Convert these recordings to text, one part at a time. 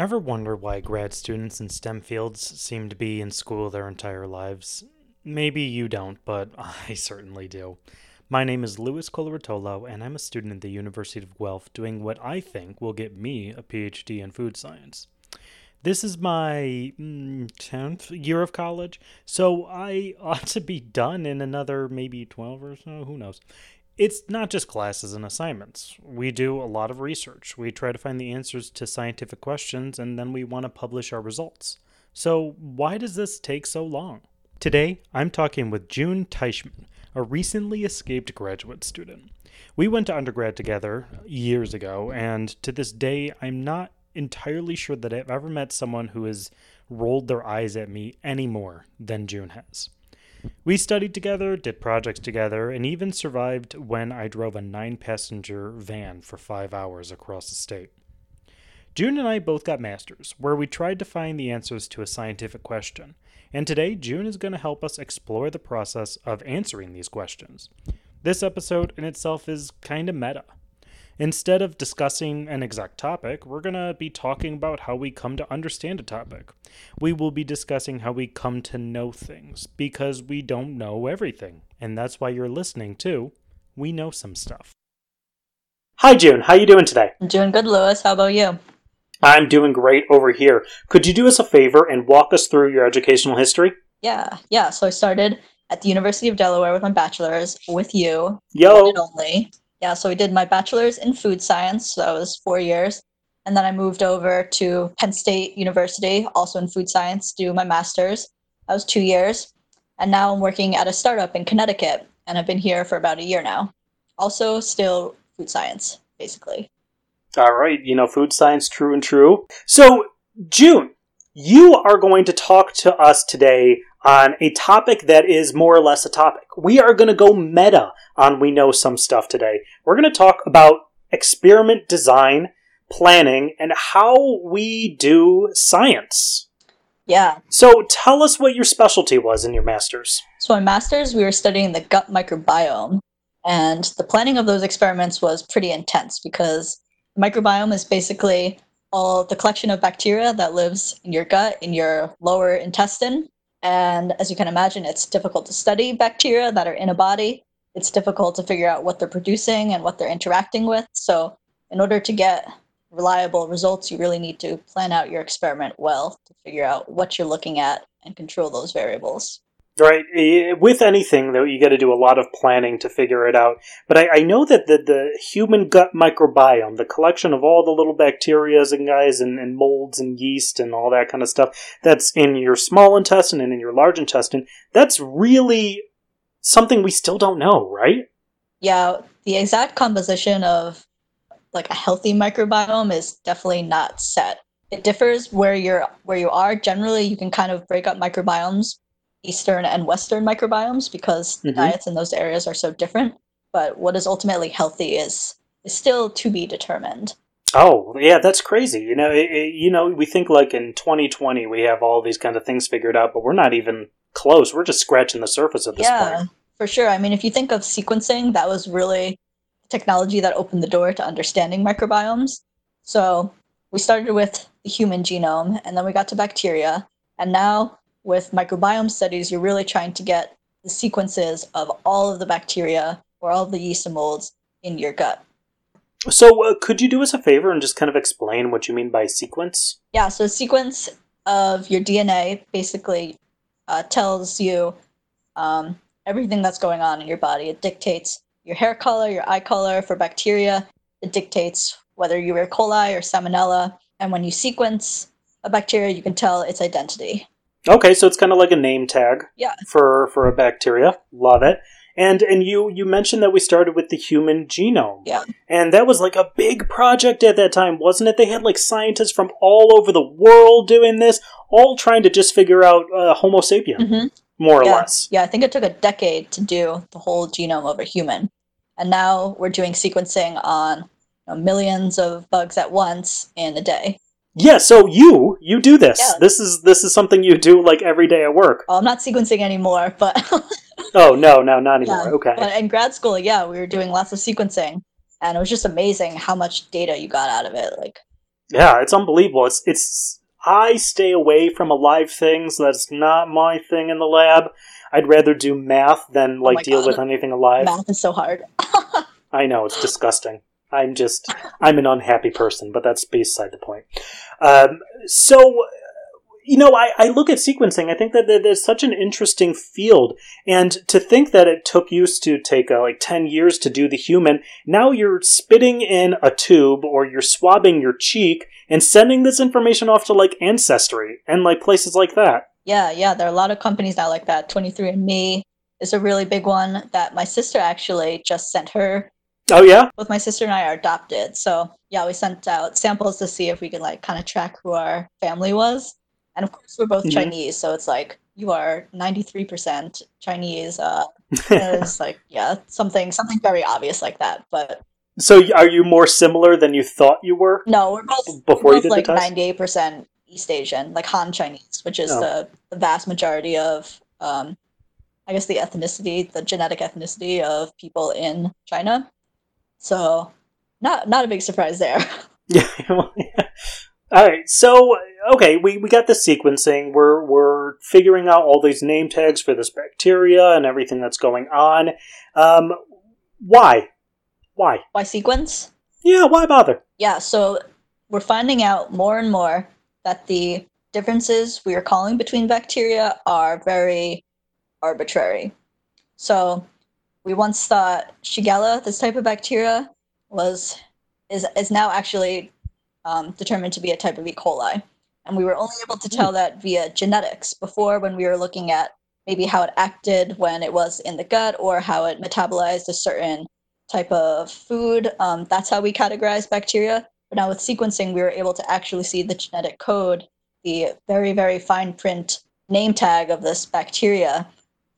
Ever wonder why grad students in STEM fields seem to be in school their entire lives? Maybe you don't, but I certainly do. My name is Louis Coloratolo, and I'm a student at the University of Guelph doing what I think will get me a PhD in food science. This is my mm, 10th year of college, so I ought to be done in another maybe 12 or so, who knows. It's not just classes and assignments. We do a lot of research. We try to find the answers to scientific questions and then we want to publish our results. So, why does this take so long? Today, I'm talking with June Teichman, a recently escaped graduate student. We went to undergrad together years ago, and to this day, I'm not entirely sure that I've ever met someone who has rolled their eyes at me any more than June has. We studied together, did projects together, and even survived when I drove a nine passenger van for five hours across the state. June and I both got masters, where we tried to find the answers to a scientific question. And today, June is going to help us explore the process of answering these questions. This episode in itself is kind of meta. Instead of discussing an exact topic, we're going to be talking about how we come to understand a topic. We will be discussing how we come to know things because we don't know everything. And that's why you're listening too. We Know Some Stuff. Hi June, how you doing today? I'm doing good, Louis. How about you? I'm doing great over here. Could you do us a favor and walk us through your educational history? Yeah, yeah. So I started at the University of Delaware with my bachelor's with you. Yo. Only. Yeah, so I did my bachelor's in food science, so that was four years. And then I moved over to Penn State University, also in food science, to do my master's. That was two years. And now I'm working at a startup in Connecticut, and I've been here for about a year now. Also, still food science, basically. All right, you know, food science, true and true. So, June, you are going to talk to us today on a topic that is more or less a topic. We are going to go meta on We Know Some Stuff today. We're going to talk about experiment design, planning, and how we do science. Yeah. So tell us what your specialty was in your master's. So, my master's, we were studying the gut microbiome. And the planning of those experiments was pretty intense because microbiome is basically all the collection of bacteria that lives in your gut, in your lower intestine, and as you can imagine, it's difficult to study bacteria that are in a body. It's difficult to figure out what they're producing and what they're interacting with. So, in order to get reliable results, you really need to plan out your experiment well to figure out what you're looking at and control those variables. Right. Eh, with anything, though, you got to do a lot of planning to figure it out. But I, I, know that the, the human gut microbiome, the collection of all the little bacterias and guys and, and molds and yeast and all that kind of stuff that's in your small intestine and in your large intestine, that's really something we still don't know, right? Yeah. The exact composition of like a healthy microbiome is definitely not set. It differs where you're where you are. Generally, you can kind of break up microbiomes Eastern and Western microbiomes because mm-hmm. diets in those areas are so different. But what is ultimately healthy is is still to be determined. Oh yeah, that's crazy. You know, it, it, you know, we think like in 2020 we have all these kind of things figured out, but we're not even close. We're just scratching the surface at this yeah, point. for sure. I mean, if you think of sequencing, that was really technology that opened the door to understanding microbiomes. So we started with the human genome, and then we got to bacteria, and now with microbiome studies, you're really trying to get the sequences of all of the bacteria or all of the yeast and molds in your gut. So, uh, could you do us a favor and just kind of explain what you mean by sequence? Yeah, so sequence of your DNA basically uh, tells you um, everything that's going on in your body. It dictates your hair color, your eye color for bacteria. It dictates whether you're E. coli or Salmonella. And when you sequence a bacteria, you can tell its identity. Okay, so it's kind of like a name tag. Yeah. For for a bacteria. Love it. And and you you mentioned that we started with the human genome. Yeah. And that was like a big project at that time, wasn't it? They had like scientists from all over the world doing this, all trying to just figure out uh, Homo sapien, mm-hmm. more or yeah. less. Yeah, I think it took a decade to do the whole genome of a human, and now we're doing sequencing on you know, millions of bugs at once in a day. Yeah, so you you do this. Yeah. This is this is something you do like every day at work. Well, I'm not sequencing anymore, but Oh no, no, not anymore. Yeah. Okay. But in grad school, yeah, we were doing lots of sequencing and it was just amazing how much data you got out of it. Like Yeah, it's unbelievable. It's it's I stay away from alive things. That's not my thing in the lab. I'd rather do math than like Oh deal God. with anything alive. Math is so hard. I know it's disgusting. I'm just I'm an unhappy person, but that's beside the point. Um, so you know, I, I look at sequencing. I think that there's such an interesting field, and to think that it took used to take uh, like ten years to do the human. Now you're spitting in a tube, or you're swabbing your cheek and sending this information off to like Ancestry and like places like that. Yeah, yeah, there are a lot of companies now like that. 23andMe is a really big one that my sister actually just sent her. Oh yeah, Both my sister and I are adopted. So, yeah, we sent out samples to see if we could like kind of track who our family was. And of course, we're both Mhm. Chinese, so it's like you are 93% Chinese. Uh, it's like, yeah, something something very obvious like that. But so are you more similar than you thought you were? no, we're both, Before we're you both did like 98% East Asian, like Han Chinese, which is Oh. the, the vast majority of, um, I guess, the ethnicity, the genetic ethnicity of people in China. So, not not a big surprise there. Yeah. All right. So okay, we, we got the sequencing. We're we're figuring out all these name tags for this bacteria and everything that's going on. Um, why? Why? Why sequence? Yeah. Why bother? Yeah, so we're finding out more and more that the differences we are calling between bacteria are very arbitrary. So we once thought Shigella, this type of bacteria, was is is now actually um, determined to be a type of E. coli, and we were only able to tell that via genetics. Before, when we were looking at maybe how it acted when it was in the gut or how it metabolized a certain type of food, um, that's how we categorize bacteria. But now with sequencing, we were able to actually see the genetic code, the very, very fine print name tag of this bacteria.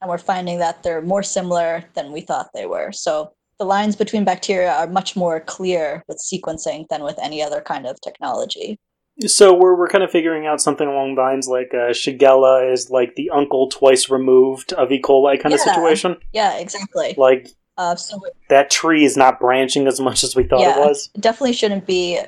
And we're finding that they're more similar than we thought they were. So the lines between bacteria are much more clear with sequencing than with any other kind of technology. So we're we're kind of figuring out something along the lines like uh, Shigella is like the uncle twice removed of E. coli kind of situation. Yeah, exactly. Like Uh, so it that tree is not branching as much as we thought Yeah. it was. definitely shouldn't be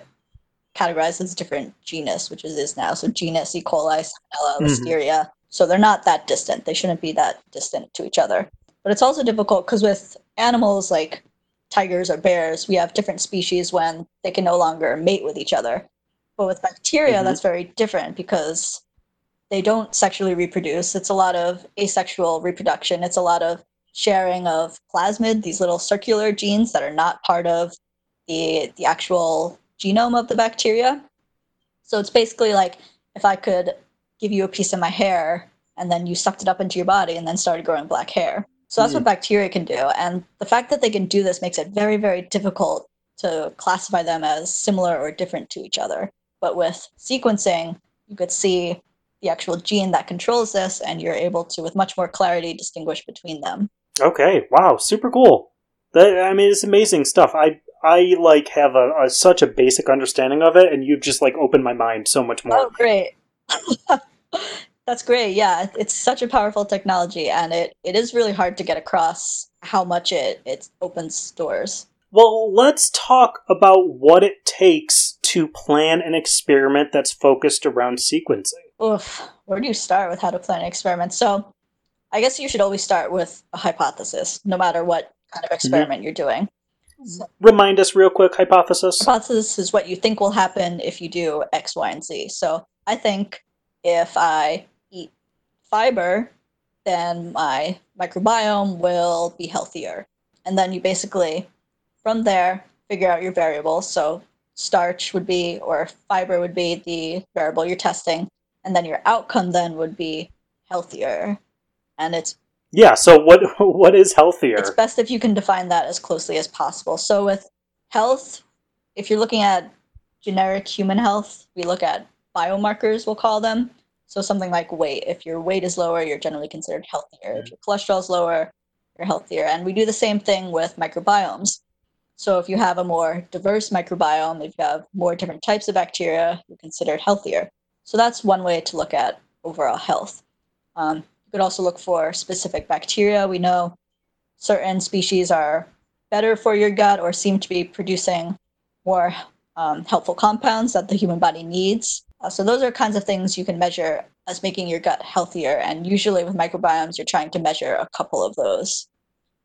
categorized as a different genus, which it is now. So genus E. coli, Salmonella, Mhm. Listeria. So they're not that distant. They shouldn't be that distant to each other. But it's also difficult because with animals like tigers or bears, we have different species when they can no longer mate with each other. But with bacteria, Mhm. that's very different because they don't sexually reproduce. It's a lot of asexual reproduction. It's a lot of sharing of plasmid, these little circular genes that are not part of the the actual genome of the bacteria. So it's basically like if I could give you a piece of my hair and then you sucked it up into your body and then started growing black hair. So that's what hmm. bacteria can do. And the fact that they can do this makes it very, very difficult to classify them as similar or different to each other. But with sequencing, you could see the actual gene that controls this, and you're able to, with much more clarity, distinguish between them. Okay, wow, super cool. That I mean, it's amazing stuff. I I like have a, a such a basic understanding of it, and you've just like opened my mind so much more. Oh, great. That's great. Yeah, it's such a powerful technology, and it, it is really hard to get across how much it, it opens doors. Well, let's talk about what it takes to plan an experiment that's focused around sequencing. Oof, where do you start with how to plan an experiment? So, I guess you should always start with a hypothesis, no matter what kind of mm-hmm. experiment you're doing. Remind us real quick hypothesis. Hypothesis is what you think will happen if you do X, Y, and Z. So, I think if I eat fiber, then my microbiome will be healthier. And then you basically, from there, figure out your variables. So, starch would be, or fiber would be the variable you're testing. And then your outcome then would be healthier. And it's Yeah. So what what is healthier? it's best if you can define that as closely as possible. So with health, if you're looking at generic human health, we look at biomarkers, we'll call them. So something like weight. If your weight is lower, you're generally considered healthier. If your cholesterol is lower, you're healthier. And we do the same thing with microbiomes. So if you have a more diverse microbiome, if you have more different types of bacteria, you're considered healthier. So that's one way to look at overall health. Um, you could also look for specific bacteria. We know certain species are better for your gut or seem to be producing more um, helpful compounds that the human body needs. Uh, so those are kinds of things you can measure as making your gut healthier. And usually with microbiomes, you're trying to measure a couple of those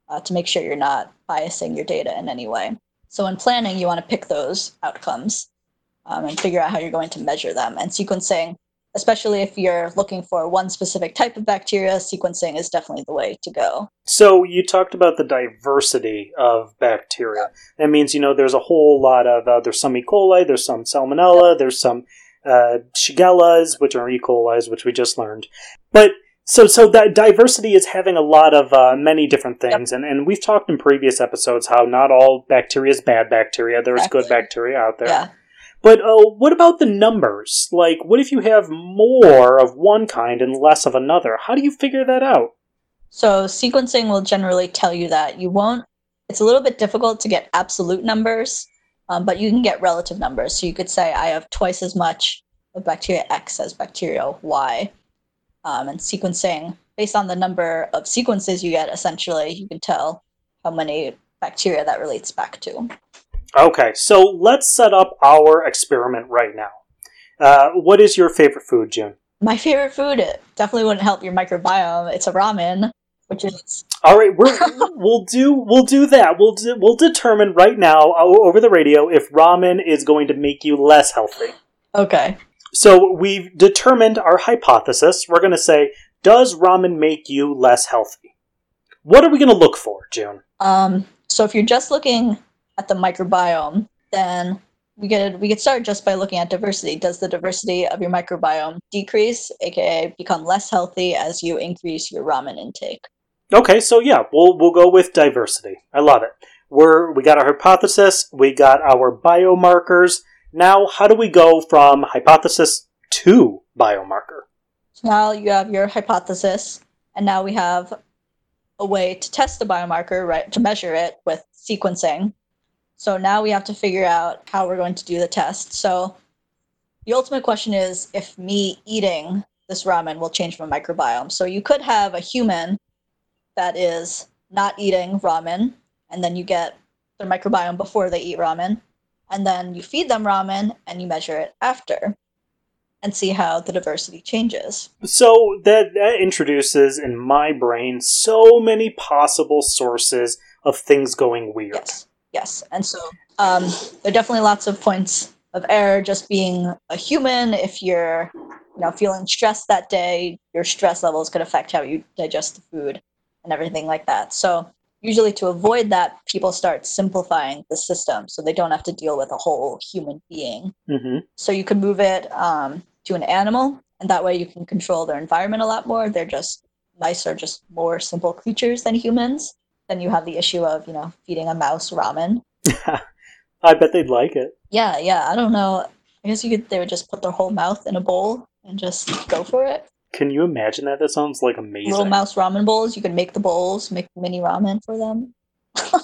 uh, to make sure you're not biasing your data in any way. So in planning, you want to pick those outcomes um, and figure out how you're going to measure them. And sequencing, especially if you're looking for one specific type of bacteria, sequencing is definitely the way to go. So you talked about the diversity of bacteria. That means you know there's a whole lot of uh, there's some E. coli, there's some Salmonella, there's some uh, Shigellas, which are E. coli's, which we just learned. But so so that diversity is having a lot of uh, many different things, and and we've talked in previous episodes how not all bacteria is bad bacteria. There's Exactly. good bacteria out there. Yeah. But uh, what about the numbers? Like, what if you have more of one kind and less of another? How do you figure that out? So sequencing will generally tell you that you won't. It's a little bit difficult to get absolute numbers, um, but you can get relative numbers. So you could say I have twice as much of bacteria X as bacteria Y, um, and sequencing based on the number of sequences you get. Essentially, you can tell how many bacteria that relates back to. Okay, so let's set up our experiment right now. Uh, what is your favorite food, June? My favorite food it definitely wouldn't help your microbiome. It's a ramen, which is All right, we're, we'll do we'll do that. We'll do, we'll determine right now over the radio if ramen is going to make you less healthy. okay. So we've determined our hypothesis. We're going to say, does ramen make you less healthy? What are we going to look for, June? Um, so if you're just looking at the microbiome, then we could we could start just by looking at diversity. Does the diversity of your microbiome decrease, aka become less healthy as you increase your ramen intake? Okay, so yeah, we'll we'll go with diversity. I love it. We're we got our hypothesis, we got our biomarkers. Now, how do we go from hypothesis to biomarker? Now you have your hypothesis, and now we have a way to test the biomarker, right? To measure it with sequencing. So now we have to figure out how we're going to do the test. So the ultimate question is if me eating this ramen will change my microbiome. So you could have a human that is not eating ramen, and then you get their microbiome before they eat ramen, and then you feed them ramen and you measure it after and see how the diversity changes. So that that introduces in my brain so many possible sources of things going weird. Yes, yes. And so um, there are definitely lots of points of error just being a human. If you're you know, feeling stressed that day, your stress levels could affect how you digest the food and everything like that. So usually to avoid that, people start simplifying the system so they don't have to deal with a whole human being. hmm So you can move it um, to an animal, and that way you can control their environment a lot more. They're just mice are just more simple creatures than humans. Then you have the issue of you know feeding a mouse ramen. I bet they'd like it. Yeah, yeah. I don't know. I guess you could. They would just put their whole mouth in a bowl and just go for it. Can you imagine that? That sounds like amazing. Little mouse ramen bowls. You can make the bowls, make mini ramen for them.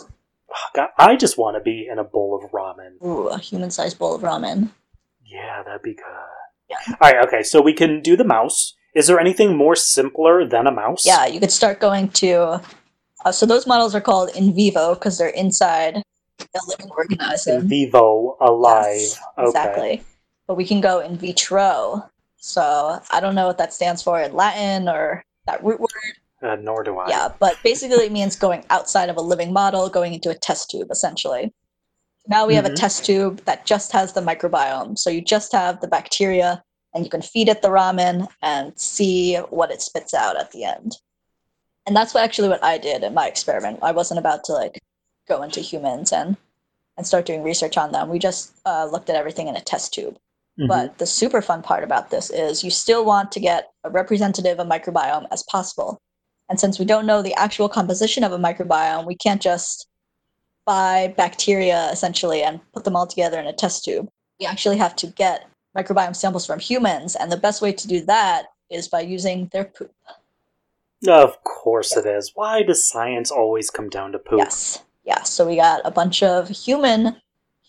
God, I just want to be in a bowl of ramen. Ooh, a human-sized bowl of ramen. Yeah, that'd be good. Yeah. All right, okay, so we can do the mouse. Is there anything more simpler than a mouse? Yeah, you could start going to. Uh, so those models are called in vivo because they're inside a living organism. In vivo, alive. Yes, okay. exactly. But we can go in vitro. So I don't know what that stands for in Latin or that root word. Uh, nor do I. Yeah, but basically it means going outside of a living model, going into a test tube, essentially. Now we have a Mhm. test tube that just has the microbiome. So you just have the bacteria and you can feed it the ramen and see what it spits out at the end. And that's what actually what I did in my experiment. I wasn't about to like go into humans and and start doing research on them. We just uh, looked at everything in a test tube. Mhm. But the super fun part about this is you still want to get a representative of microbiome as possible. And since we don't know the actual composition of a microbiome, we can't just buy bacteria essentially and put them all together in a test tube. We actually have to get microbiome samples from humans. And the best way to do that is by using their poop. Of course it is. Why does science always come down to poop? Yes. Yeah. So we got a bunch of human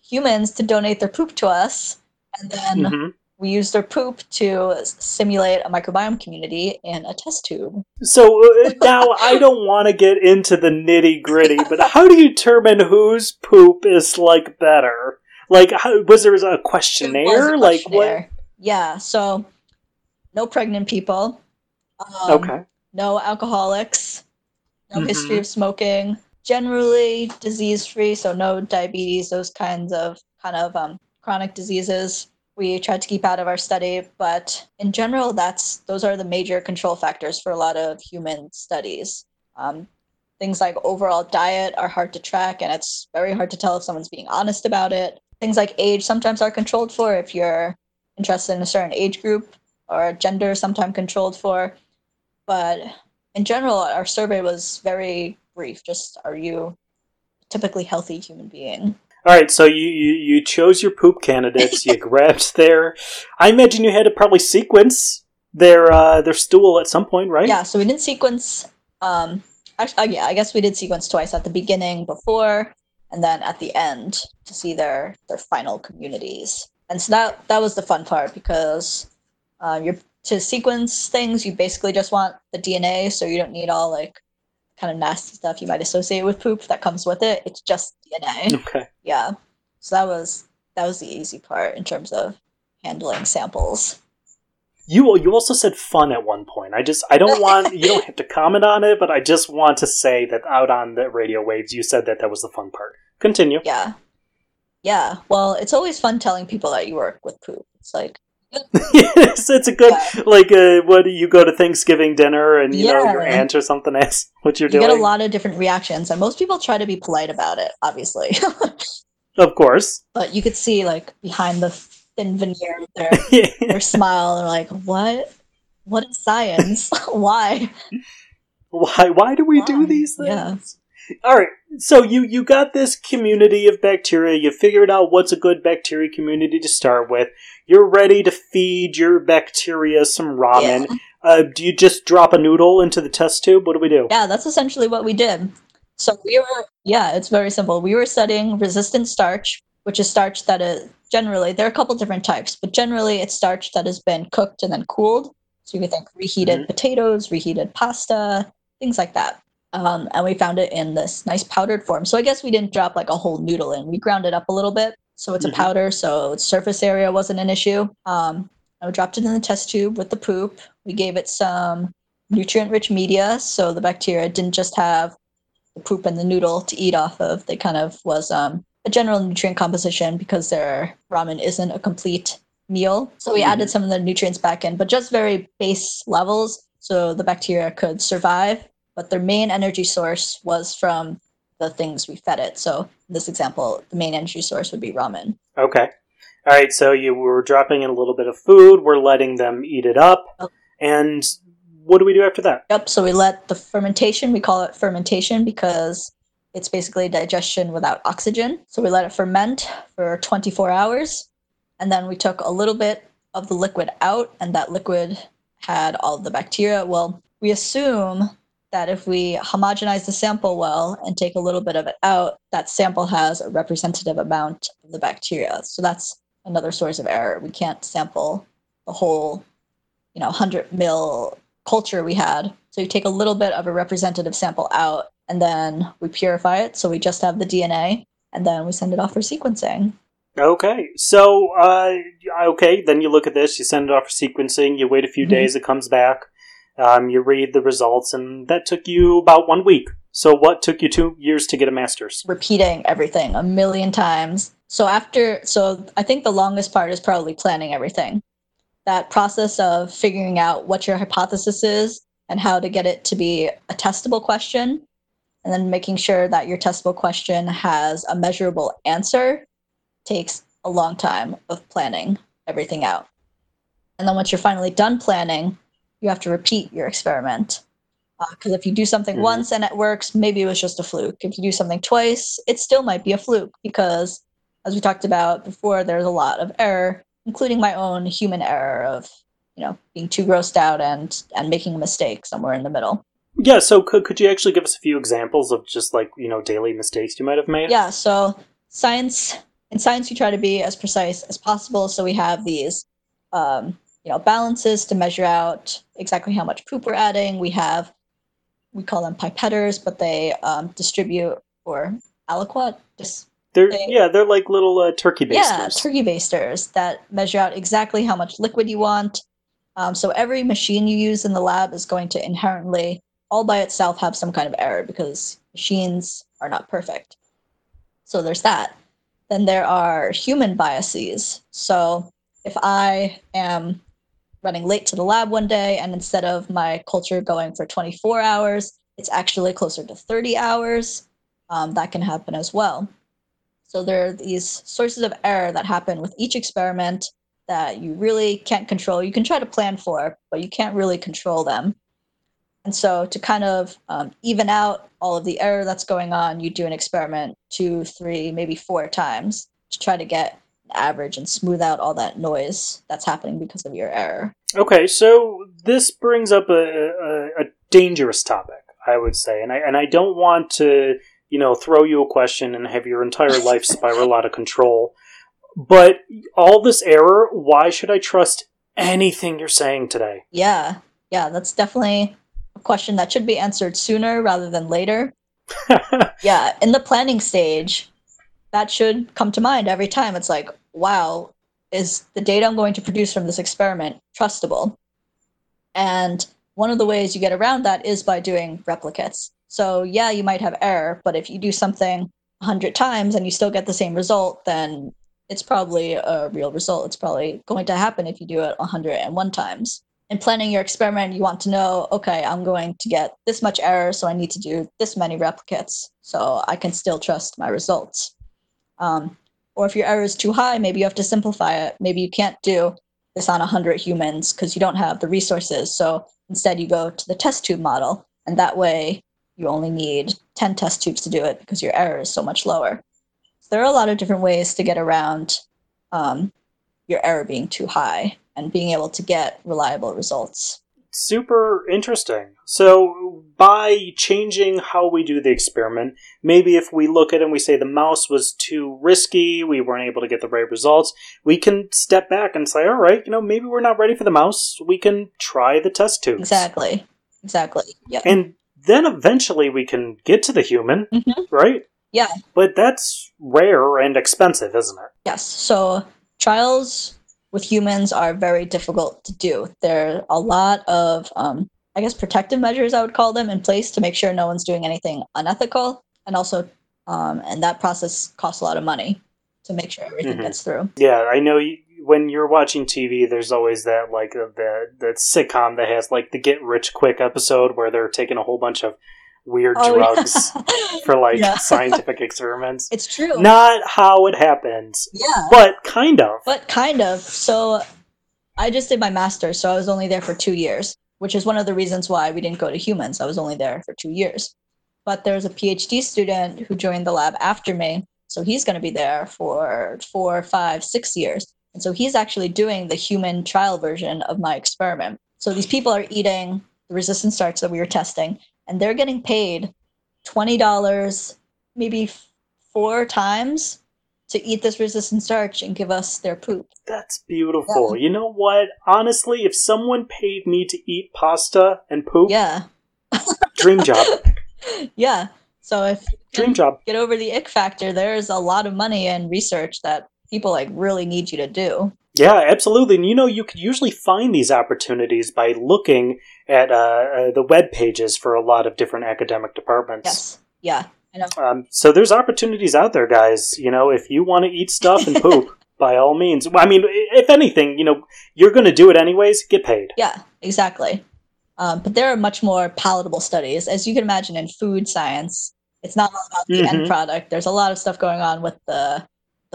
humans to donate their poop to us. And then Mhm. we use their poop to simulate a microbiome community in a test tube. So uh, now I don't want to get into the nitty gritty, but how do you determine whose poop is like better? Like, how, was there a questionnaire? a Like, what? Yeah, so no pregnant people. Um, Okay. No alcoholics. No history Mhm. of smoking. Generally disease free, so no diabetes, those kinds of kind of um, chronic diseases. We tried to keep out of our study, but in general, that's those are the major control factors for a lot of human studies. Um, things like overall diet are hard to track, and it's very hard to tell if someone's being honest about it. Things like age sometimes are controlled for if you're interested in a certain age group, or gender sometimes controlled for. But in general, our survey was very brief. Just are you typically healthy human being? All right, so you, you you chose your poop candidates. You grabbed their. I imagine you had to probably sequence their uh, their stool at some point, right? Yeah, so we didn't sequence. Um, actually, yeah, I guess we did sequence twice at the beginning, before, and then at the end to see their their final communities. And so that that was the fun part because uh, you're to sequence things. You basically just want the DNA, so you don't need all like kind of nasty stuff you might associate with poop that comes with it. It's just DNA. Okay. yeah. So that was that was the easy part in terms of handling samples. You you also said fun at one point. I just I don't want you don't have to comment on it, but I just want to say that out on the radio waves, you said that that was the fun part. Continue. Yeah. Yeah. Well, it's always fun telling people that you work with poop. It's like, yes, it's a good Yeah. like uh, what do you go to Thanksgiving dinner and you know your Yeah. aunt or something asks what you're you doing. You get a lot of different reactions, and most people try to be polite about it, obviously. Of course. but you could see, like, behind the thin veneer of their, their smile, they're like, what? What is science? Why? why why do we do these things? Yeah. All right. So you you got this community of bacteria. You figured out what's a good bacteria community to start with. You're ready to feed your bacteria some ramen. Uh, do you just drop a noodle into the test tube? What do we do? Yeah, that's essentially what we did. So we were, yeah, it's very simple. We were studying resistant starch, which is starch that is generally, there are a couple different types, but generally it's starch that has been cooked and then cooled. So you can think reheated Mhm. potatoes, reheated pasta, things like that. Um, and we found it in this nice powdered form. So I guess we didn't drop like a whole noodle in. We ground it up a little bit. So it's Mhm. a powder, so surface area wasn't an issue. Um, we dropped it in the test tube with the poop. We gave it some nutrient rich media. So the bacteria didn't just have the poop and the noodle to eat off of. They kind of was um, a general nutrient composition because their ramen isn't a complete meal. So we Mhm. added some of the nutrients back in, but just very base levels so the bacteria could survive. But their main energy source was from the things we fed it. So in this example, the main energy source would be ramen. Okay. All right. So you were dropping in a little bit of food. We're letting them eat it up. Yep. And what do we do after that? Yep. So we let the fermentation, we call it fermentation because it's basically digestion without oxygen. So we let it ferment for 24 hours. And then we took a little bit of the liquid out, and that liquid had all the bacteria. Well, we assume that if we homogenize the sample well and take a little bit of it out, that sample has a representative amount of the bacteria. So that's another source of error. We can't sample the whole, you know, 100 mil culture we had. So you take a little bit of a representative sample out and then we purify it. So we just have the DNA and then we send it off for sequencing. Okay. So, uh, okay, then you look at this, you send it off for sequencing, you wait a few Mhm. days, it comes back, um, you read the results, and that took you about one week. So, what took you two years to get a master's? repeating everything a million times. So after, so I think the longest part is probably planning everything. That process of figuring out what your hypothesis is and how to get it to be a testable question, and then making sure that your testable question has a measurable answer takes a long time of planning everything out. And then once you're finally done planning, you have to repeat your experiment. Because if you do something Mhm. once and it works, maybe it was just a fluke. If you do something twice, it still might be a fluke because, as we talked about before, there's a lot of error, including my own human error of, you know, being too grossed out and and making a mistake somewhere in the middle. Yeah, so could, could you actually give us a few examples of just like, you know, daily mistakes you might have made? Yeah. So science in science, you try to be as precise as possible. So we have these, um, you know, balances to measure out exactly how much poop we're adding. We have we call them pipetters, but they um, distribute or aliquot. Just They're They- yeah, they're like little uh, turkey basters. Yeah, turkey basters that measure out exactly how much liquid you want. Um, so every machine you use in the lab is going to inherently, all by itself, have some kind of error because machines are not perfect. So there's that. Then there are human biases. So if I am running late to the lab one day and instead of my culture going for 24 hours, it's actually closer to 30 hours, um, that can happen as well. So there are these sources of error that happen with each experiment that you really can't control. You can try to plan for, but you can't really control them. And so to kind of um, even out all of the error that's going on, you do an experiment two, three, maybe four times to try to get average and smooth out all that noise that's happening because of your error. Okay, so this brings up a, a, a dangerous topic, I would say, and I and I don't want to, you know, throw you a question and have your entire life spiral out of control. But all this error, why should I trust anything you're saying today? Yeah, yeah, that's definitely a question that should be answered sooner rather than later. yeah, in the planning stage, that should come to mind every time. It's like, wow, is the data I'm going to produce from this experiment trustable? And one of the ways you get around that is by doing replicates. So, yeah, you might have error, but if you do something 100 times and you still get the same result, then it's probably a real result. It's probably going to happen if you do it 101 times. In planning your experiment, you want to know okay, I'm going to get this much error, so I need to do this many replicates so I can still trust my results. Um, or if your error is too high, maybe you have to simplify it. Maybe you can't do this on 100 humans because you don't have the resources. So instead, you go to the test tube model, and that way you only need 10 test tubes to do it because your error is so much lower. So there are a lot of different ways to get around um, your error being too high and being able to get reliable results. Super interesting. So, by changing how we do the experiment, maybe if we look at it and we say the mouse was too risky, we weren't able to get the right results, we can step back and say, all right, you know, maybe we're not ready for the mouse. We can try the test tubes. Exactly. Exactly. Yeah. And then eventually we can get to the human, Mhm. right? Yeah. But that's rare and expensive, isn't it? Yes. So trials with humans are very difficult to do. There are a lot of, um, I guess, protective measures, I would call them, in place to make sure no one's doing anything unethical. And also, um, and that process costs a lot of money to make sure everything Mhm. gets through. Yeah, I know you, when you're watching TV, there's always that like uh, the that sitcom that has like the get rich quick episode where they're taking a whole bunch of weird Oh, drugs yeah. for like Yeah. scientific experiments. It's true. Not how it happens, yeah. but kind of. But kind of. So I just did my master's, so I was only there for two years, which is one of the reasons why we didn't go to humans. I was only there for two years. But there's a PhD student who joined the lab after me. So he's going to be there for four, five, six years. And so he's actually doing the human trial version of my experiment. So these people are eating the resistant starch that we were testing, and they're getting paid $20, maybe f- four times to eat this resistant starch and give us their poop. That's beautiful. You know what? Honestly, if someone paid me to eat pasta and poop, Yeah. dream job. Yeah. So if Dream job. get over the ick factor, there's a lot of money and research that people like really need you to do. Yeah, absolutely. And you know, you could usually find these opportunities by looking at uh, uh, the web pages for a lot of different academic departments. Yes. Yeah. I know. Um, so there's opportunities out there, guys. You know, if you want to eat stuff and poop, by all means. I mean, if anything, you know, you're going to do it anyways. Get paid. Yeah, exactly. Um, but there are much more palatable studies. As you can imagine in food science, it's not all about the Mhm. end product. There's a lot of stuff going on with the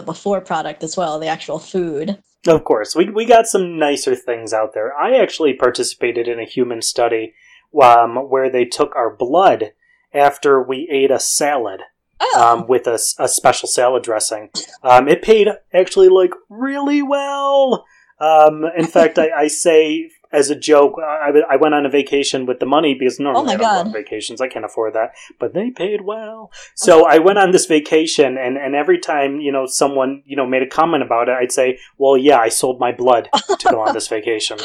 the before product as well, the actual food. Of course, we we got some nicer things out there. I actually participated in a human study um, where they took our blood after we ate a salad. Oh, um, with a special salad dressing. Um, it paid actually like really well. Um, in fact, I, I say as a joke, I, I went on a vacation with the money because normally Oh my I don't go on vacations. I can't afford that, but they paid well. Oh so I went on this vacation, and, and every time you know someone you know made a comment about it, I'd say, "Well, yeah, I sold my blood to go on this vacation."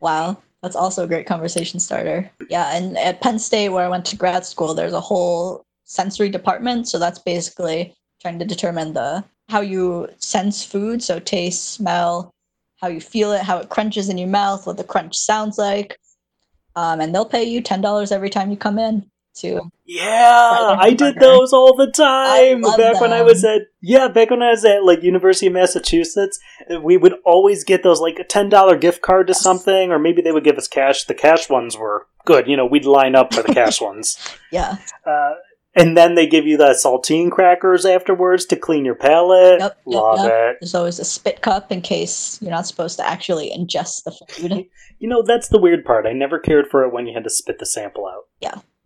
Wow, that's also a great conversation starter. Yeah, and at Penn State, where I went to grad school, there's a whole sensory department. So that's basically trying to determine the how you sense food, so taste, smell, how you feel it, how it crunches in your mouth, what the crunch sounds like. Um, and they'll pay you ten dollars every time you come in to Yeah, I did those all the time love back when I was at yeah, back when I was at like University of Massachusetts. uh, We would always get those like a ten dollar gift card to Yes. something, or maybe they would give us cash. The cash ones were good. You know, we'd line up for the cash ones. yeah Uh, and then they give you the saltine crackers afterwards to clean your palate. Yep, yep, Love yep. it. there's always a spit cup in case you're not supposed to actually ingest the food You know, that's the weird part. I never cared for it when you had to spit the sample out.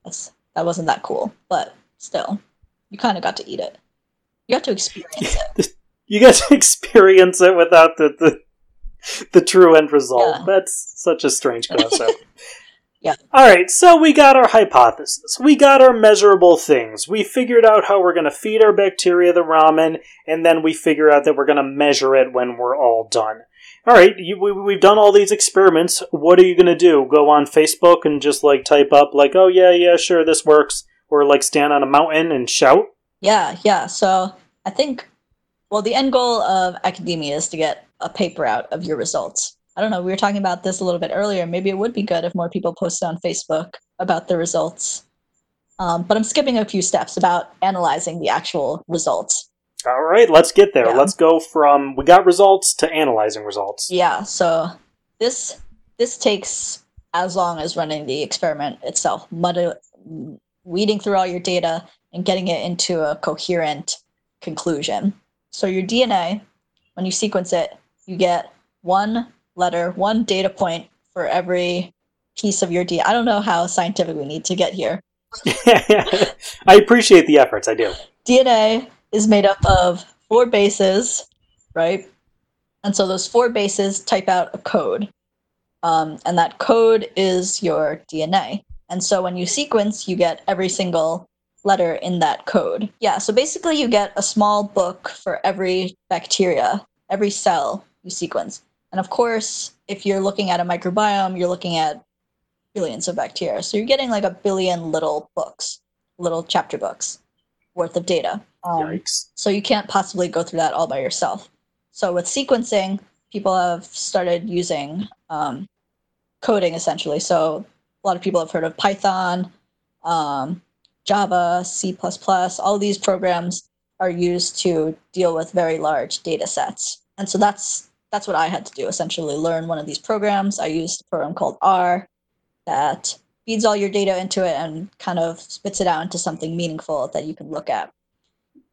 That's, that wasn't that cool but still you kind of got to eat it you got to experience it You get to experience it without the the, the true end result. Yeah. That's such a strange concept. Yeah. All right, so we got our hypothesis. We got our measurable things. We figured out how we're going to feed our bacteria the ramen, and then we figure out that we're going to measure it when we're all done. All right, you, we, we've done all these experiments. What are you going to do? Go on Facebook and just like type up like, "Oh yeah, yeah, sure, this works," or like stand on a mountain and shout? Yeah, yeah. So I think, well, the end goal of academia is to get a paper out of your results. I don't know. We were talking about this a little bit earlier. Maybe it would be good if more people posted on Facebook about the results. Um, but I'm skipping a few steps about analyzing the actual results. All right, let's get there. Yeah. Let's go from we got results to analyzing results. Yeah. So this this takes as long as running the experiment itself, mud- weeding through all your data and getting it into a coherent conclusion. So your DNA, when you sequence it, you get one letter, one data point for every piece of your DNA. I don't know how scientific we need to get here. I appreciate the efforts. I do. DNA is made up of four bases, right? And so those four bases type out a code. Um, and that code is your DNA. And so when you sequence, you get every single letter in that code. Yeah, so basically you get a small book for every bacteria, every cell you sequence. And of course, if you're looking at a microbiome, you're looking at billions of bacteria. So you're getting like a billion little books, little chapter books worth of data. Um, Yikes. so you can't possibly go through that all by yourself. So with sequencing, people have started using um, coding essentially. So a lot of people have heard of Python, um, Java, C++. All these programs are used to deal with very large data sets. And so that's that's what I had to do essentially learn one of these programs. I used a program called R that feeds all your data into it and kind of spits it out into something meaningful that you can look at.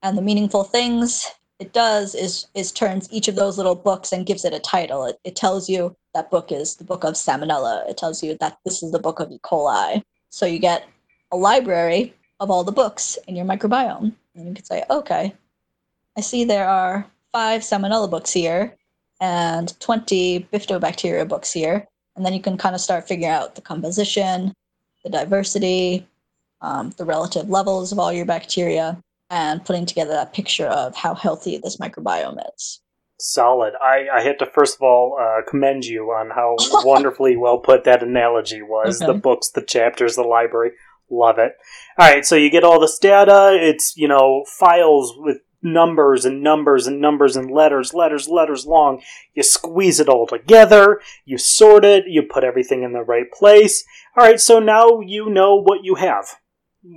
And the meaningful things it does is is turns each of those little books and gives it a title. It, it tells you that book is the book of Salmonella. It tells you that this is the book of E. coli. So you get a library of all the books in your microbiome. And you can say, okay, I see there are five Salmonella books here and 20 Bifidobacteria books here. And then you can kind of start figuring out the composition, the diversity, um, the relative levels of all your bacteria, and putting together that picture of how healthy this microbiome is. Solid. I, I have to first of all uh, commend you on how wonderfully well put that analogy was. The books, the chapters, the library. Love it. All right, so you get all this data. It's, you know, files with numbers and numbers and numbers and letters, letters, letters long. You squeeze it all together. You sort it. You put everything in the right place. All right, so now you know what you have.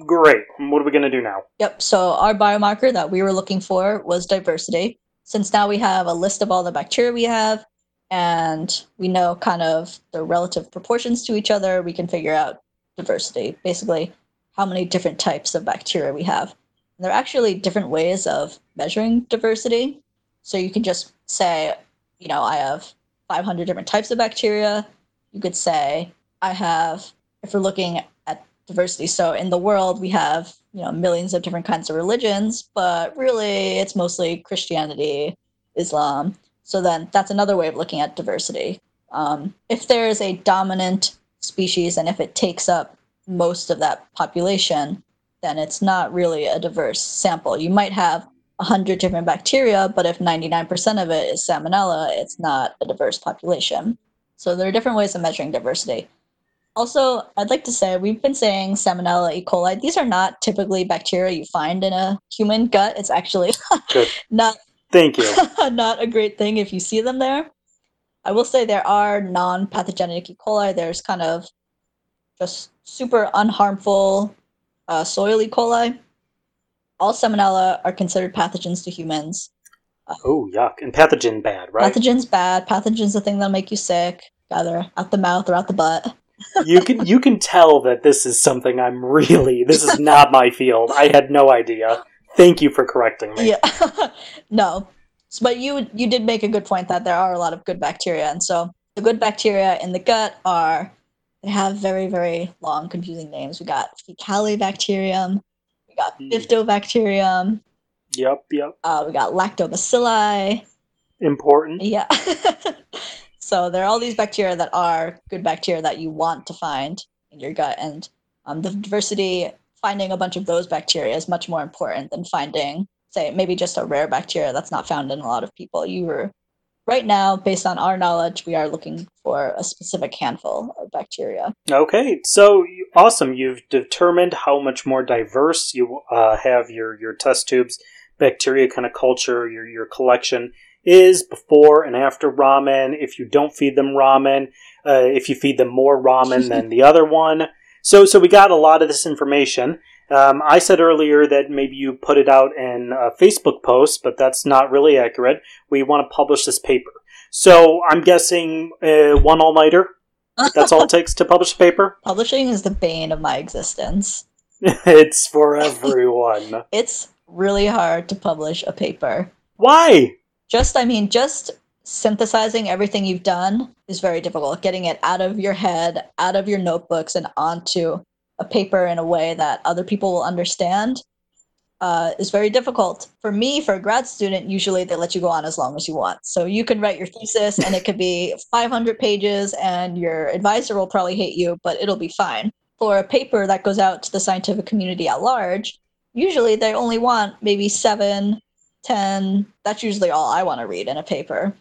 Great. What are we going to do now? Yep. So our biomarker that we were looking for was diversity. Since now we have a list of all the bacteria we have, and we know kind of the relative proportions to each other, we can figure out diversity. Basically, how many different types of bacteria we have. There are actually different ways of measuring diversity. So you can just say, you know, I have 500 different types of bacteria. You could say, I have, if we're looking at diversity, so in the world we have, you know, millions of different kinds of religions, but really it's mostly Christianity, Islam. So then that's another way of looking at diversity. Um, if there is a dominant species and if it takes up most of that population, then it's not really a diverse sample. You might have 100 different bacteria, but if 99% of it is salmonella, it's not a diverse population. So there are different ways of measuring diversity. Also, I'd like to say we've been saying Salmonella E. coli. These are not typically bacteria you find in a human gut. It's actually not Thank you. not a great thing if you see them there. I will say there are non-pathogenic E. coli. There's kind of just super unharmful uh, soil E. coli. All Salmonella are considered pathogens to humans. Oh, yuck. And pathogen bad, right? Pathogens bad. Pathogens the thing that'll make you sick, either out the mouth or out the butt. you can you can tell that this is something I'm really this is not my field. I had no idea. Thank you for correcting me. Yeah. no. But you you did make a good point that there are a lot of good bacteria, and so the good bacteria in the gut are they have very very long confusing names. We got Faecalibacterium, we got Hmm. Bifidobacterium, Yep, yep. uh, we got Lactobacilli. Important. Yeah. so there are all these bacteria that are good bacteria that you want to find in your gut, and um, the diversity finding a bunch of those bacteria is much more important than finding, say, maybe just a rare bacteria that's not found in a lot of people. You were right now, based on our knowledge, we are looking for a specific handful of bacteria. Okay, so you- awesome. You've determined how much more diverse you uh, have your your test tubes, bacteria kind of culture, your your collection is before and after ramen. If you don't feed them ramen, uh, if you feed them more ramen than the other one. So so we got a lot of this information. Um, I said earlier that maybe you put it out in a Facebook post, but that's not really accurate. We want to publish this paper. So I'm guessing uh, one all nighter. That's all it takes to publish a paper. Publishing is the bane of my existence. it's for everyone. It's really hard to publish a paper. Why? just i mean just synthesizing everything you've done is very difficult getting it out of your head out of your notebooks and onto a paper in a way that other people will understand uh, is very difficult. For me for a grad student usually they let you go on as long as you want. So you can write your thesis and it could be 500 pages and your advisor will probably hate you but it'll be fine. For a paper that goes out to the scientific community at large usually they only want maybe seven 10 that's usually all i want to read in a paper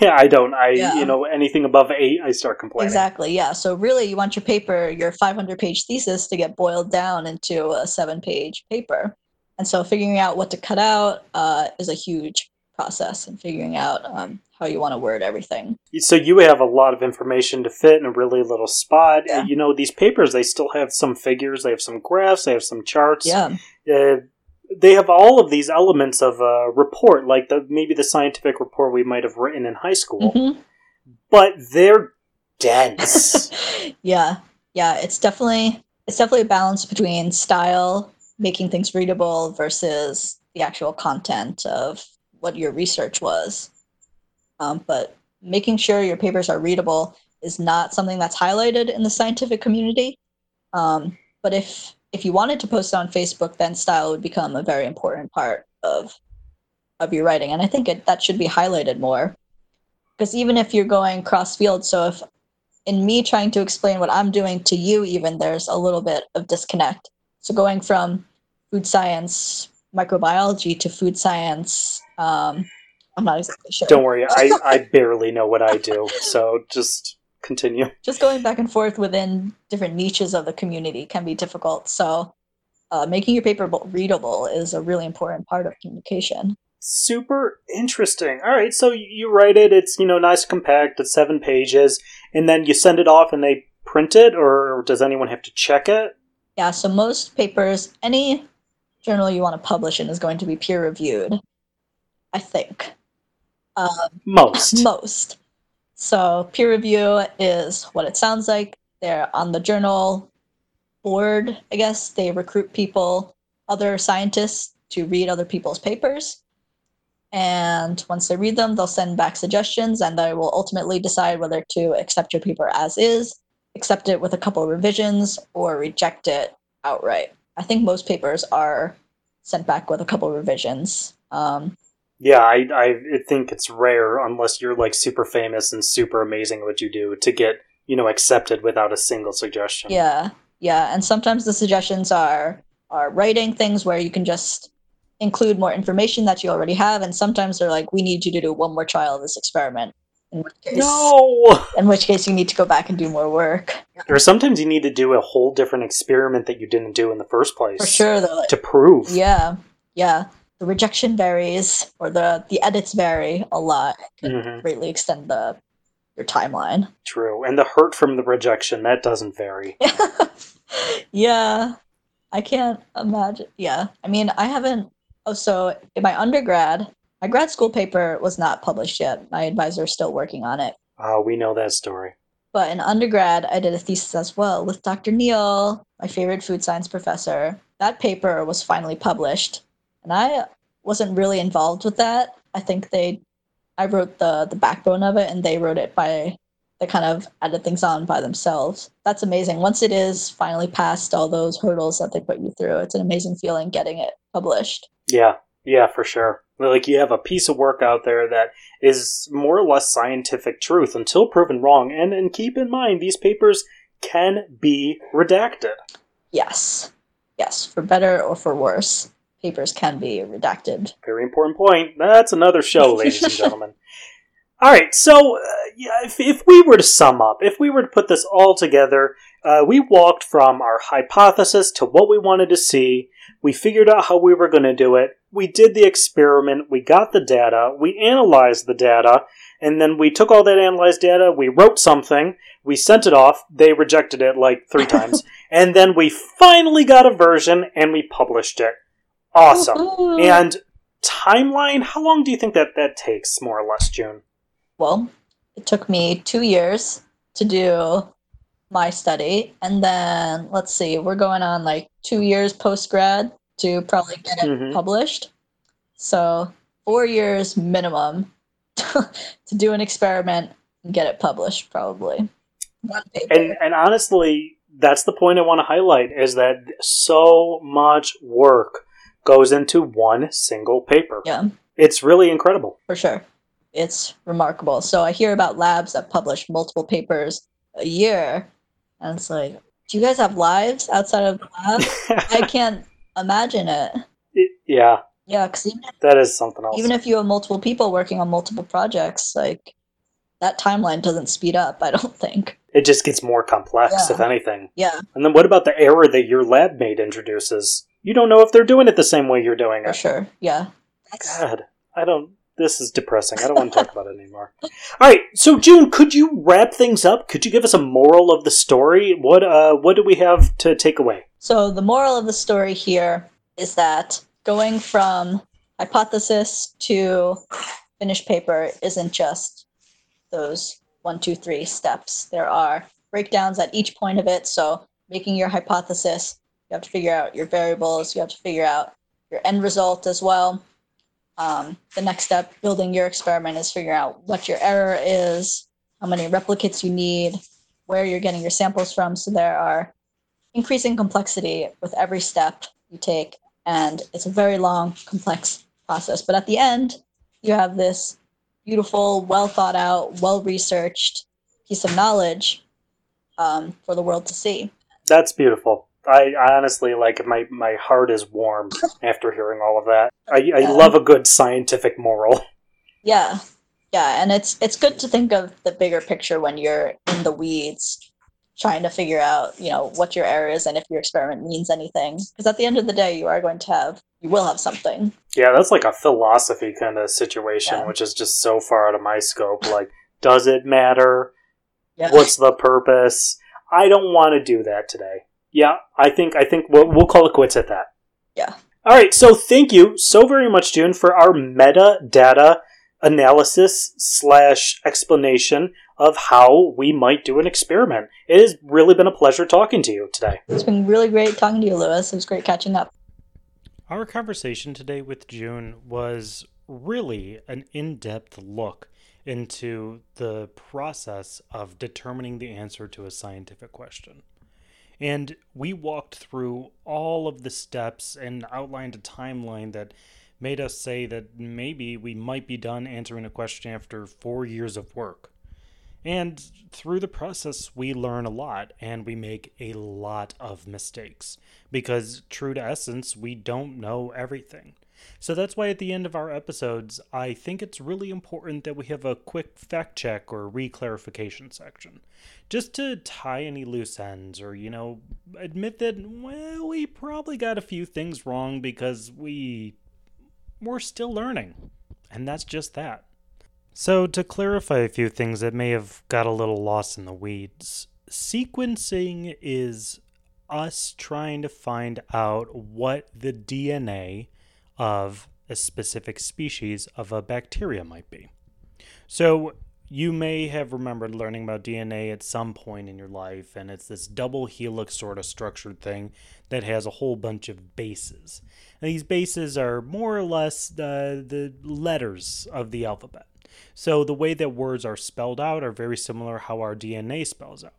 Yeah, I don't. I Yeah. you know anything above eight, I start complaining. exactly yeah so really you want your paper your 500 page thesis to get boiled down into a seven page paper and so figuring out what to cut out uh, is a huge process and figuring out um, how you want to word everything So you have a lot of information to fit in a really little spot. Yeah. You know these papers, they still have some figures, they have some graphs, they have some charts. yeah Uh, they have all of these elements of a report, like the maybe the scientific report we might have written in high school, Mhm. but they're dense. yeah yeah it's definitely it's definitely a balance between style making things readable versus the actual content of what your research was um, but making sure your papers are readable is not something that's highlighted in the scientific community um, but if if you wanted to post it on facebook then style would become a very important part of of your writing and i think it, that should be highlighted more because even if you're going cross field so if in me trying to explain what I'm doing to you, even there's a little bit of disconnect. So going from food science, microbiology to food science, um, I'm not exactly sure. Don't worry, I, I barely know what I do, so just continue. Just going back and forth within different niches of the community can be difficult. So uh, making your paper readable is a really important part of communication. Super interesting. All right, so you write it. It's you know nice, compact. It's seven pages, and then you send it off, and they print it, or does anyone have to check it? Yeah, so most papers, any journal you want to publish in is going to be peer reviewed, I think. Um, Most. most. So peer review is what it sounds like. They're on the journal board, I guess. They recruit people, other scientists, to read other people's papers. And once they read them, they'll send back suggestions and they will ultimately decide whether to accept your paper as is, accept it with a couple revisions, or reject it outright. I think most papers are sent back with a couple revisions. Um, Yeah, I, I think it's rare unless you're like super famous and super amazing at what you do to get you know accepted without a single suggestion. Yeah, yeah, and sometimes the suggestions are are writing things where you can just include more information that you already have, and sometimes they're like, we need you to do one more trial of this experiment In which case, No! in which case, you need to go back and do more work. Or sometimes you need to do a whole different experiment that you didn't do in the first place. For sure, though. To prove. Yeah, yeah. The rejection varies, or the the edits vary a lot. It can Mhm. greatly extend the your timeline. True. And the hurt from the rejection, that doesn't vary. yeah, I can't imagine. Yeah, I mean, I haven't. Oh, so in my undergrad, my grad school paper was not published yet. My advisor is still working on it. Oh, we know that story. But in undergrad, I did a thesis as well with Dr. Neal, my favorite food science professor. That paper was finally published, and I wasn't really involved with that. I think they, I wrote the the backbone of it, and they wrote it by, they kind of added things on by themselves. That's amazing. Once it is finally past all those hurdles that they put you through, it's an amazing feeling getting it published. Yeah, yeah, for sure. Like you have a piece of work out there that is more or less scientific truth until proven wrong. And and keep in mind these papers can be redacted. Yes, yes, for better or for worse, papers can be redacted. Very important point. That's another show, ladies and gentlemen. All right, so uh, yeah, if, if we were to sum up, if we were to put this all together, uh, we walked from our hypothesis to what we wanted to see. We figured out how we were going to do it. We did the experiment. We got the data. We analyzed the data. And then we took all that analyzed data. We wrote something. We sent it off. They rejected it like three times. And then we finally got a version and we published it. Awesome. And timeline, how long do you think that that takes, more or less, June? well, it took me two years to do my study, and then let's see, we're going on like two years post grad to probably get it Mhm. published. So four years minimum to do an experiment and get it published, probably. And and honestly, that's the point I want to highlight is that so much work goes into one single paper. yeah, It's really incredible. for sure. It's remarkable. So I hear about labs that publish multiple papers a year, and it's like, do you guys have lives outside of the lab? I can't imagine it. It- yeah, Yeah, because that is something else. even if you have multiple people working on multiple projects, like that timeline doesn't speed up. I don't think. it just gets more complex, Yeah. if anything. Yeah, And then what about the error that your lab mate introduces? You don't know if they're doing it the same way you're doing it. for sure. Yeah, That's- God, I don't. This is depressing. I don't want to talk about it anymore. All right, so June, could you wrap things up? Could you give us a moral of the story? What uh, what do we have to take away? So the moral of the story here is that going from hypothesis to finished paper isn't just those one, two, three steps. There are breakdowns at each point of it. So making your hypothesis, you have to figure out your variables, you have to figure out your end result as well. Um, the next step, building your experiment, is figuring out what your error is, how many replicates you need, where you're getting your samples from. So there are increasing complexity with every step you take, and it's a very long, complex process. But at the end, you have this beautiful, well thought out, well researched piece of knowledge um, for the world to see. That's beautiful. I, honestly like my my heart is warm after hearing all of that. I, I Yeah. love a good scientific moral. Yeah, yeah, and it's it's good to think of the bigger picture when you're in the weeds, trying to figure out you know what your error is and if your experiment means anything. Because at the end of the day, you are going to have you will have something. Yeah, that's like a philosophy kind of situation, Yeah. which is just so far out of my scope. Like, does it matter? Yeah. What's the purpose? I don't want to do that today. Yeah, I think I think we'll, we'll call it quits at that. Yeah. All right. So thank you so very much, June, for our metadata analysis slash explanation of how we might do an experiment. It has really been a pleasure talking to you today. It's been really great talking to you, Lewis. It was great catching up. Our conversation today with June was really an in depth look into the process of determining the answer to a scientific question. And we walked through all of the steps and outlined a timeline that made us say that maybe we might be done answering a question after four years of work. And through the process, we learn a lot and we make a lot of mistakes because, true to essence, we don't know everything. So that's why at the end of our episodes, I think it's really important that we have a quick fact check or reclarification section. Just to tie any loose ends or, you know, admit that, well, we probably got a few things wrong because we. we're still learning. And that's just that. So, to clarify a few things that may have got a little lost in the weeds, sequencing is us trying to find out what the DNA of a specific species of a bacteria might be. So, you may have remembered learning about DNA at some point in your life, and it's this double helix sort of structured thing that has a whole bunch of bases. And these bases are more or less the, the letters of the alphabet. So the way that words are spelled out are very similar how our DNA spells out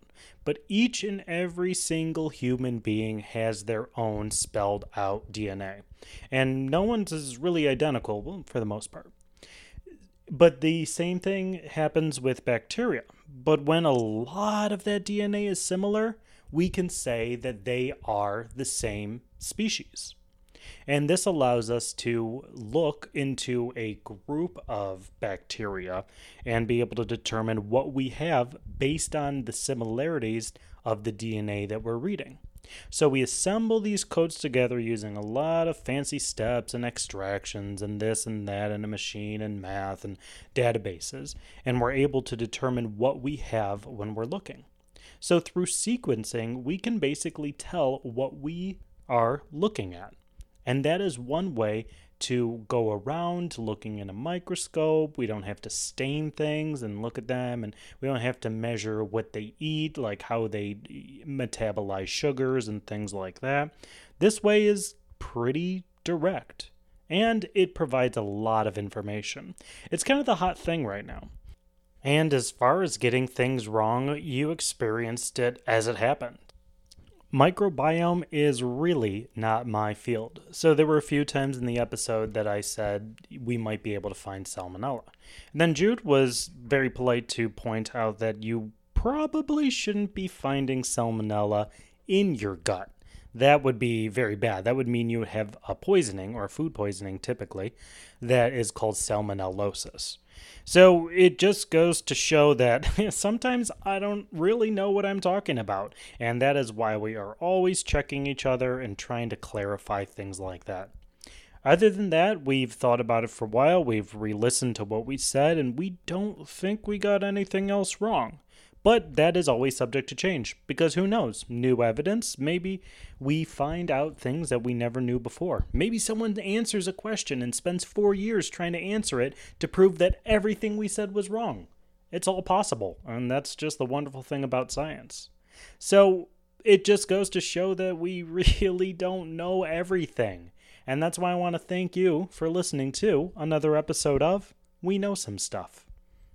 but each and every single human being has their own spelled out DNA. And no one's is really identical for the most part. But the same thing happens with bacteria. But when a lot of that DNA is similar, we can say that they are the same species. And this allows us to look into a group of bacteria and be able to determine what we have based on the similarities of the DNA that we're reading. So we assemble these codes together using a lot of fancy steps and extractions and this and that and a machine and math and databases, and we're able to determine what we have when we're looking. So through sequencing, we can basically tell what we are looking at. And that is one way to go around looking in a microscope. We don't have to stain things and look at them, and we don't have to measure what they eat, like how they metabolize sugars and things like that. This way is pretty direct, and it provides a lot of information. It's kind of the hot thing right now. And as far as getting things wrong, you experienced it as it happened microbiome is really not my field. So there were a few times in the episode that I said we might be able to find salmonella. And then June was very polite to point out that you probably shouldn't be finding salmonella in your gut. That would be very bad. That would mean you have a poisoning or food poisoning typically that is called salmonellosis. So it just goes to show that sometimes I don't really know what I'm talking about. And that is why we are always checking each other and trying to clarify things like that. Other than that, we've thought about it for a while, we've re listened to what we said, and we don't think we got anything else wrong. But that is always subject to change because who knows? New evidence. Maybe we find out things that we never knew before. Maybe someone answers a question and spends four years trying to answer it to prove that everything we said was wrong. It's all possible, and that's just the wonderful thing about science. So it just goes to show that we really don't know everything. And that's why I want to thank you for listening to another episode of We Know Some Stuff.